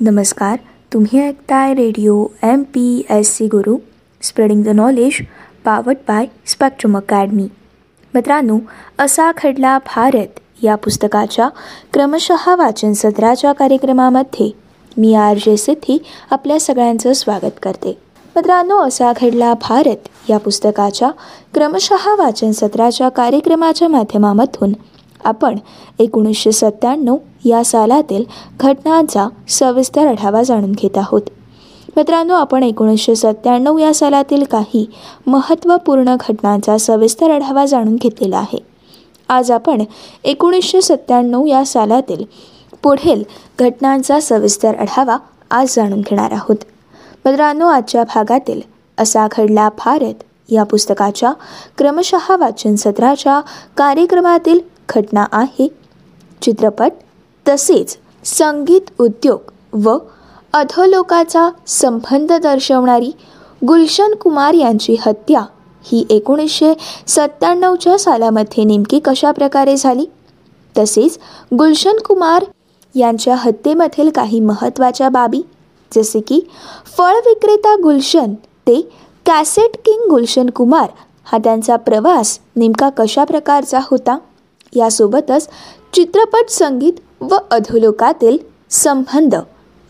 नमस्कार तुम्ही ऐकताय radio M P S C Guru spreading the knowledge powered by Spectrum Academy मित्रांनो असा खडला भारत या पुस्तकाच्या क्रमशः वाचन सत्राच्या कार्यक्रमामध्ये मी आर जे सिद्धी आपल्या सगळ्यांचं स्वागत करते. मित्रांनो असा घडला भारत या पुस्तकाच्या क्रमशः वाचन सत्राच्या कार्यक्रमाच्या माध्यमामधून आपण एकोणीसशे सत्त्याण्णव या सालातील घटनांचा सविस्तर आढावा जाणून घेत आहोत. मित्रांनो आपण एकोणीसशे सत्त्याण्णव या सालातील काही महत्त्वपूर्ण घटनांचा सविस्तर आढावा जाणून घेतलेला आहे. आज आपण एकोणीसशे सत्त्याण्णव या सालातील पुढील घटनांचा सविस्तर आढावा आज जाणून घेणार आहोत. मित्रांनो आजच्या भागातील असा घडला भारत या पुस्तकाच्या क्रमशः वाचन सत्राच्या कार्यक्रमातील घटना आहे. चित्रपट तसेच संगीत उद्योग व अधोलोकाचा संबंध दर्शवणारी गुलशन कुमार यांची हत्या ही एकोणीसशे सत्त्याण्णवच्या सालामध्ये नेमकी कशा प्रकारे झाली? तसेच गुलशन कुमार यांच्या हत्येमधील काही महत्त्वाच्या बाबी जसे की फळ विक्रेता गुलशन ते कॅसेट किंग गुलशन कुमार हा त्यांचा प्रवास नेमका कशा प्रकारचा होता? यासोबतच चित्रपट संगीत व अधोलोकातील संबंध.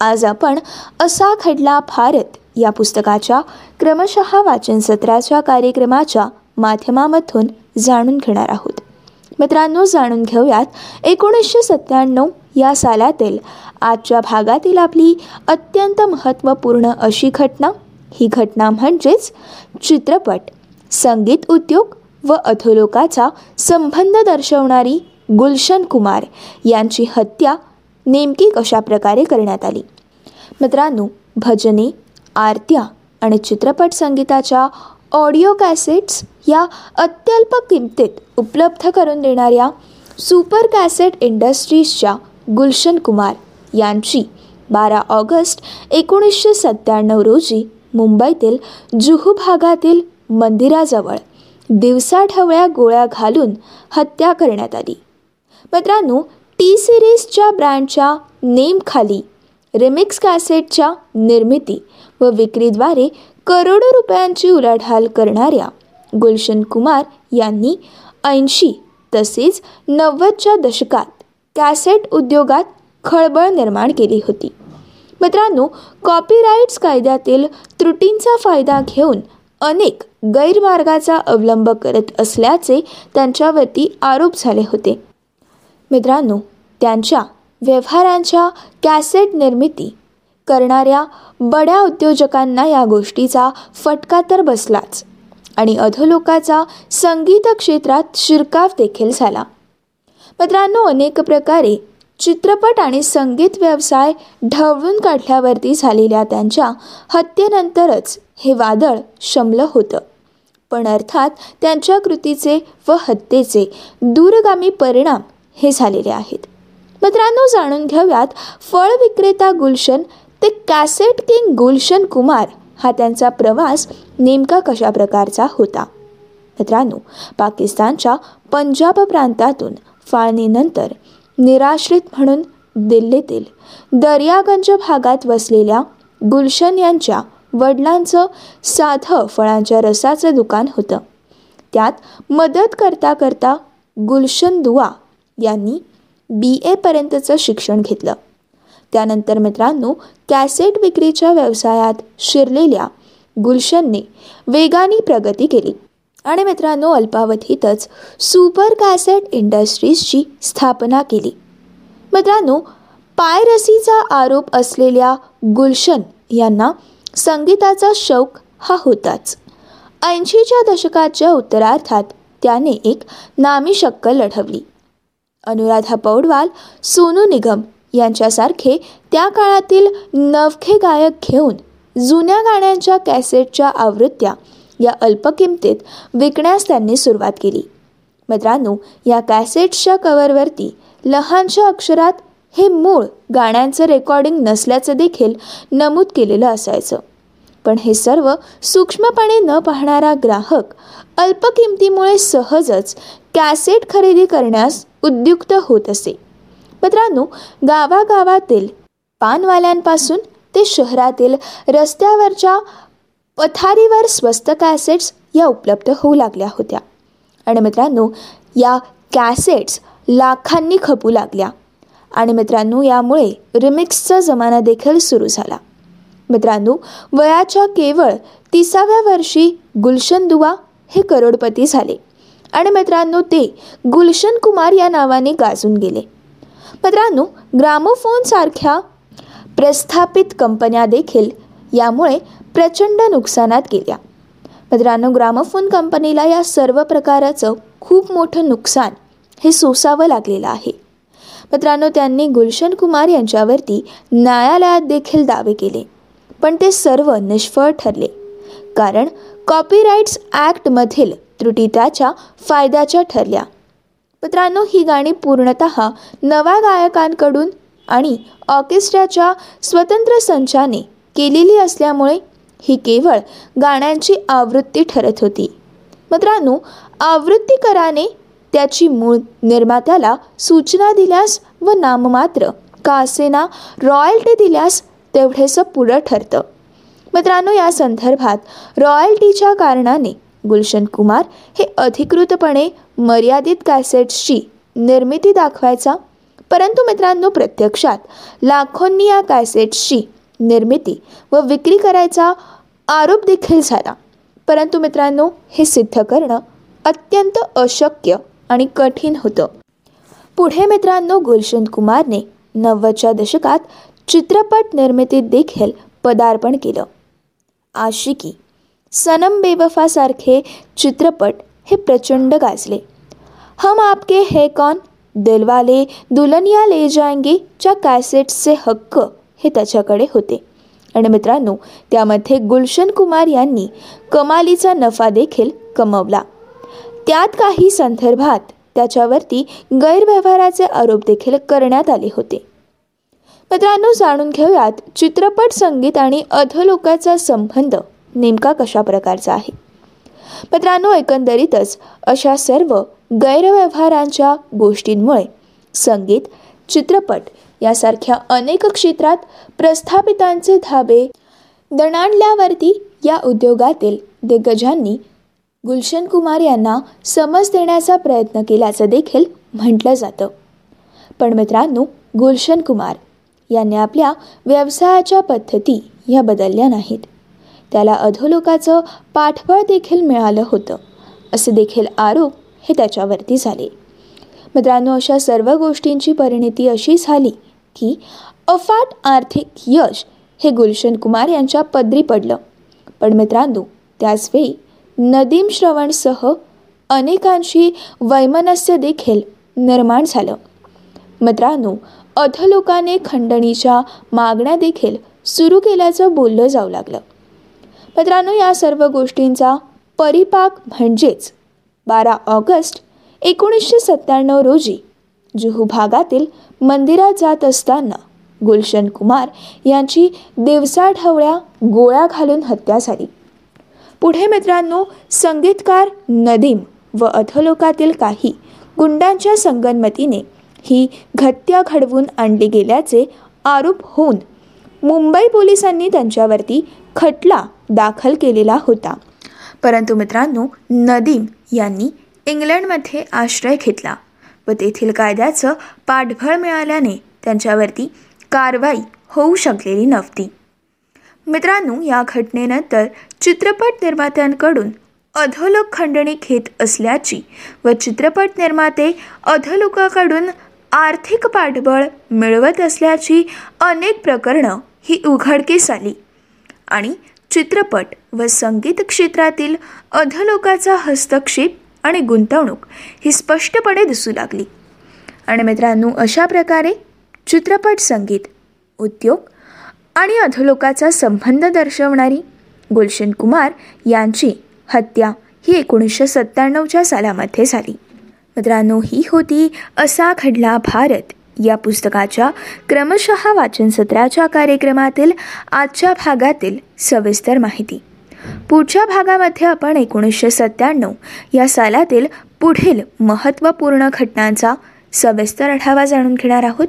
आज आपण असा खडला भारत या पुस्तकाच्या क्रमशः वाचन सत्राच्या कार्यक्रमाच्या माध्यमामधून जाणून घेणार आहोत. मित्रांनो जाणून घेऊयात एकोणीसशे सत्त्याण्णव या सालातील आजच्या भागातील आपली अत्यंत महत्त्वपूर्ण अशी घटना. ही घटना म्हणजेच चित्रपट संगीत उद्योग व अधोलोकाचा संबंध दर्शवणारी गुलशन कुमार यांची हत्या नेमकी कशा प्रकारे करण्यात आली? मित्रांनो भजने आरत्या आणि चित्रपट संगीताच्या ऑडिओ कॅसेट्स या अत्यल्प किमतीत उपलब्ध करून देणाऱ्या सुपर कॅसेट इंडस्ट्रीजच्या गुलशन कुमार यांची बारा ऑगस्ट एकोणीसशे सत्त्याण्णव रोजी मुंबईतील जुहू भागातील मंदिराजवळ दिवसाढवळ्या गोळ्या घालून हत्या करण्यात आली. मित्रांनो टी सिरीजच्या ब्रँडच्या नेमखाली रिमिक्स कॅसेटच्या निर्मिती व विक्रीद्वारे करोडो रुपयांची उलाढाल करणाऱ्या गुलशन कुमार यांनी ऐंशी तसेच नव्वदच्या दशकात कॅसेट उद्योगात खळबळ निर्माण केली होती. मित्रांनो कॉपीराईट्स कायद्यातील त्रुटींचा फायदा घेऊन अनेक गैरमार्गाचा अवलंब करत असल्याचे त्यांच्यावरती आरोप झाले होते. मित्रांनो त्यांच्या व्यवहारांच्या कॅसेट निर्मिती करणाऱ्या बड्या उद्योजकांना या गोष्टीचा फटका तर बसलाच आणि अधोलोकाचा संगीत क्षेत्रात शिरकाव देखील झाला. मित्रांनो अनेक प्रकारे चित्रपट आणि संगीत व्यवसाय ढवळून काढल्यावरती झालेल्या त्यांच्या हत्येनंतरच हे वादळ शमलं होतं. पण अर्थात त्यांच्या कृतीचे व हत्येचे दूरगामी परिणाम हे झालेले आहेत. मित्रांनो जाणून घेऊयात फळ विक्रेता गुलशन ते कॅसेट किंग गुलशन कुमार हा त्यांचा प्रवास नेमका कशा प्रकारचा होता. मित्रांनो पाकिस्तानच्या पंजाब प्रांतातून फाळणीनंतर निराश्रित म्हणून दिल्लीतील दर्यागंज भागात वसलेल्या गुलशन यांच्या वडिलांचं साधं फळांच्या रसाचं दुकान होतं. त्यात मदत करता करता गुलशन दुआ यांनी बी एपर्यंतचं शिक्षण घेतलं. त्यानंतर मित्रांनो कॅसेट विक्रीच्या व्यवसायात शिरलेल्या गुलशनने वेगाने प्रगती केली. आणि मित्रांनो अल्पावधीतच सुपर कॅसेट इंडस्ट्रीजची स्थापना केली. मित्रांनो पायरसीचा आरोप असलेल्या गुलशन यांना संगीताचा शौक हा होताच. ऐंशीच्या दशकाच्या उत्तरार्थात त्याने एक नामी शक्कल लढवली. अनुराधा पौडवाल सोनू निगम यांच्यासारखे त्या काळातील नवखे गायक घेऊन जुन्या गाण्यांच्या कॅसेटच्या आवृत्त्या या अल्प किमतीत विकण्यास त्यांनी सुरुवात केली. मित्रांनो या कॅसेट्सच्या कवरवरती लहानशा अक्षरात हे मूळ गाण्यांचं रेकॉर्डिंग नसल्याचं देखील नमूद केलेलं असायचं. पण हे सर्व सूक्ष्मपणे न पाहणारा ग्राहक अल्प किमतीमुळे सहजच कॅसेट खरेदी करण्यास उद्युक्त होत असे. मित्रांनो गावागावातील पानवाल्यांपासून ते शहरातील रस्त्यावरच्या पथारीवर स्वस्त कॅसेट्स या उपलब्ध होऊ लागल्या होत्या. आणि मित्रांनो या कॅसेट्स लाखांनी खपू लागल्या. आणि मित्रांनो यामुळे रिमिक्सचा जमाना देखील सुरू झाला. मित्रांनो वयाच्या केवळ तिसाव्या वर्षी गुलशन दुवा हे करोडपती झाले. आणि मित्रांनो ते गुलशन कुमार या नावाने गाजून गेले. मित्रांनो ग्रामोफोनसारख्या प्रस्थापित कंपन्या देखील यामुळे प्रचंड नुकसानात गेल्या. मित्रांनो ग्रामोफोन कंपनीला या सर्व प्रकाराचं खूप मोठं नुकसान हे सोसावं लागलेलं आहे. मित्रांनो त्यांनी गुलशन कुमार यांच्यावरती न्यायालयात देखील दावे केले. पण ते सर्व निष्फळ ठरले. कारण कॉपीराईट्स ॲक्टमधील त्रुटी त्याच्या फायद्याच्या ठरल्या. मित्रांनो ही गाणी पूर्णत नव्या गायकांकडून आणि ऑर्केस्ट्राच्या स्वतंत्र संचाने केलेली असल्यामुळे ही केवळ गाण्यांची आवृत्ती ठरत होती. मित्रांनो आवृत्तीकराने त्याची मूळ निर्मात्याला सूचना दिल्यास व नाममात्र का असेना रॉयल्टी दिल्यास तेवढेसं पुढं ठरतं. मित्रांनो या संदर्भात रॉयल्टीच्या कारणाने गुलशन कुमार हे अधिकृतपणे मर्यादित कॅसेट्सची निर्मिती दाखवायचा. परंतु मित्रांनो प्रत्यक्षात लाखोंनी या कॅसेट्सची निर्मिती व विक्री करायचा आरोप देखील झाला. परंतु मित्रांनो हे सिद्ध करणं अत्यंत अशक्य आणि कठीण होतं. पुढे मित्रांनो गुलशन कुमारने नव्वदच्या दशकात चित्रपट निर्मितीत देखील पदार्पण केलं. आशिकी. सनम बेवफासारखे चित्रपट हे प्रचंड गाजले. हम आपके हे कॉन? दिलवाले दुलनिया ले जाएंगे? च्या कॅसेट्सचे हक्क? हे त्याच्याकडे होते. आणि मित्रांनो त्यामध्ये गुलशन कुमार यांनी कमालीचा नफा देखील कमवला. त्यात काही संदर्भात त्याच्यावरती गैरव्यवहाराचे आरोप देखील करण्यात आले होते. मित्रांनो जाणून घेऊयात चित्रपट संगीत आणि अधलोकाचा संबंध नेमका कशा प्रकारचा आहे? मित्रांनो एकंदरीतच अशा सर्व गैरव्यवहारांच्या गोष्टींमुळे संगीत चित्रपट यासारख्या अनेक क्षेत्रात प्रस्थापितांचे धाबे दणाणल्यावरती या उद्योगातील दिग्गजांनी गुलशन कुमार यांना समज देण्याचा प्रयत्न केल्याचं देखील म्हटलं जातं. पण मित्रांनो गुलशन कुमार यांनी आपल्या व्यवसायाच्या पद्धती ह्या बदलल्या नाहीत. त्याला अधोलोकाचं पाठबळ देखील मिळालं होतं. असे देखील आरोप हे त्याच्यावरती झाले. मित्रांनो अशा सर्व गोष्टींची परिणिती अशी झाली की अफाट आर्थिक यश हे गुलशन कुमार यांच्या पदरी पडलं. पण मित्रांनो त्याचवेळी नदीम श्रवणसह अनेकांशी वैमनस्य देखील निर्माण झालं. मित्रांनो अधलोकाने खंडणीच्या मागण्या देखील सुरू केल्याचं बोललं जाऊ लागलं. मित्रांनो या सर्व गोष्टींचा परिपाक म्हणजेच बारा ऑगस्ट एकोणीसशे सत्त्याण्णव रोजी जुहू भागातील मंदिरात जात असताना गुलशन कुमार यांची दिवसाढवळ्या गोळ्या घालून हत्या झाली. पुढे मित्रांनो संगीतकार नदीम व अधलोकातील काही गुंडांच्या संगनमतीने ही घत्या घडवून आणली गेल्याचे आरोप होऊन मुंबई पोलिसांनी त्यांच्यावरती खटला दाखल केलेला होता. परंतु मित्रांनो नदीम यांनी इंग्लंडमध्ये आश्रय घेतला व तेथील कायद्याचं पाठबळ मिळाल्याने त्यांच्यावरती कारवाई होऊ शकलेली नव्हती. मित्रांनो या घटनेनंतर चित्रपट निर्मात्यांकडून अधोलोक खंडणी घेत असल्याची व चित्रपट निर्माते अधोलोकाकडून आर्थिक पाठबळ मिळवत असल्याची अनेक प्रकरणं ही उघडकीस आली. आणि चित्रपट व संगीत क्षेत्रातील अधलोकाचा हस्तक्षेप आणि गुंतवणूक ही स्पष्टपणे दिसू लागली. आणि मित्रांनो अशा प्रकारे चित्रपट संगीत उद्योग आणि अधोलोकाचा संबंध दर्शवणारी गुलशन कुमार यांची हत्या ही एकोणीसशे सत्त्याण्णवच्या सालामध्ये झाली. मित्रांनो ही होती असा घडला भारत. या पुस्तकाच्या क्रमशः वाचन सत्राच्या कार्यक्रमातील आजच्या भागातील सविस्तर माहिती. पुढच्या भागामध्ये आपण एकोणीसशे सत्त्याण्णव या सालातील पुढील महत्त्वपूर्ण घटनांचा सविस्तर आढावा जाणून घेणार आहोत.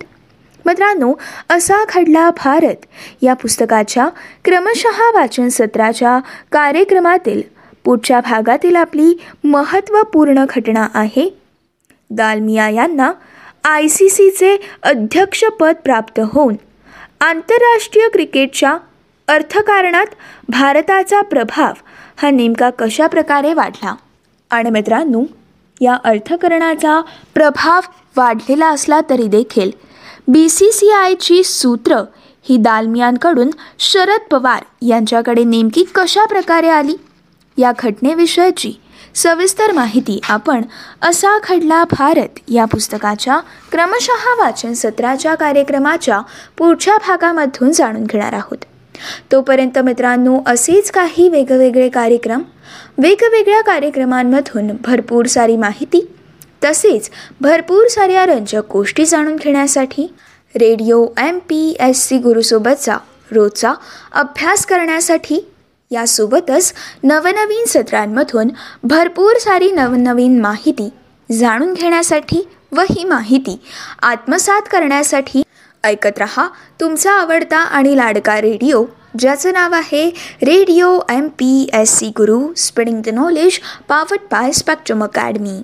मित्रांनो असा खडला भारत. या पुस्तकाच्या क्रमशः वाचन सत्राच्या कार्यक्रमातील पुढच्या भागातील आपली महत्त्वपूर्ण घटना आहे दालमिया यांना आय सी सीचे अध्यक्षपद प्राप्त होऊन आंतरराष्ट्रीय क्रिकेटच्या अर्थकारणात भारताचा प्रभाव हा नेमका कशा प्रकारे वाढला? आणि मित्रांनो या अर्थकरणाचा प्रभाव वाढलेला असला तरी देखील बी सी सी आयची सूत्र ही दालमियांकडून शरद पवार यांच्याकडे नेमकी कशा प्रकारे आली? या घटनेविषयीची सविस्तर माहिती आपण असा घडला भारत या पुस्तकाच्या क्रमशः वाचन सत्राच्या कार्यक्रमाच्या पुढच्या भागामधून जाणून घेणार आहोत. तोपर्यंत मित्रांनो असेच काही वेगवेगळे कार्यक्रम वेगवेगळ्या कार्यक्रमांमधून भरपूर सारी माहिती तसेच भरपूर साऱ्या रंजक गोष्टी जाणून घेण्यासाठी radio M P S C गुरुसोबतचा रोजचा अभ्यास करण्यासाठी यासोबतच नवनवीन सत्रांमधून भरपूर सारी नवनवीन माहिती जाणून घेण्यासाठी व ही माहिती आत्मसात करण्यासाठी ऐकत रहा. तुमचा आवडता आणि लाडका रेडिओ ज्याचं नाव आहे radio M P S C Guru spreading the knowledge powered by Spectrum Academy.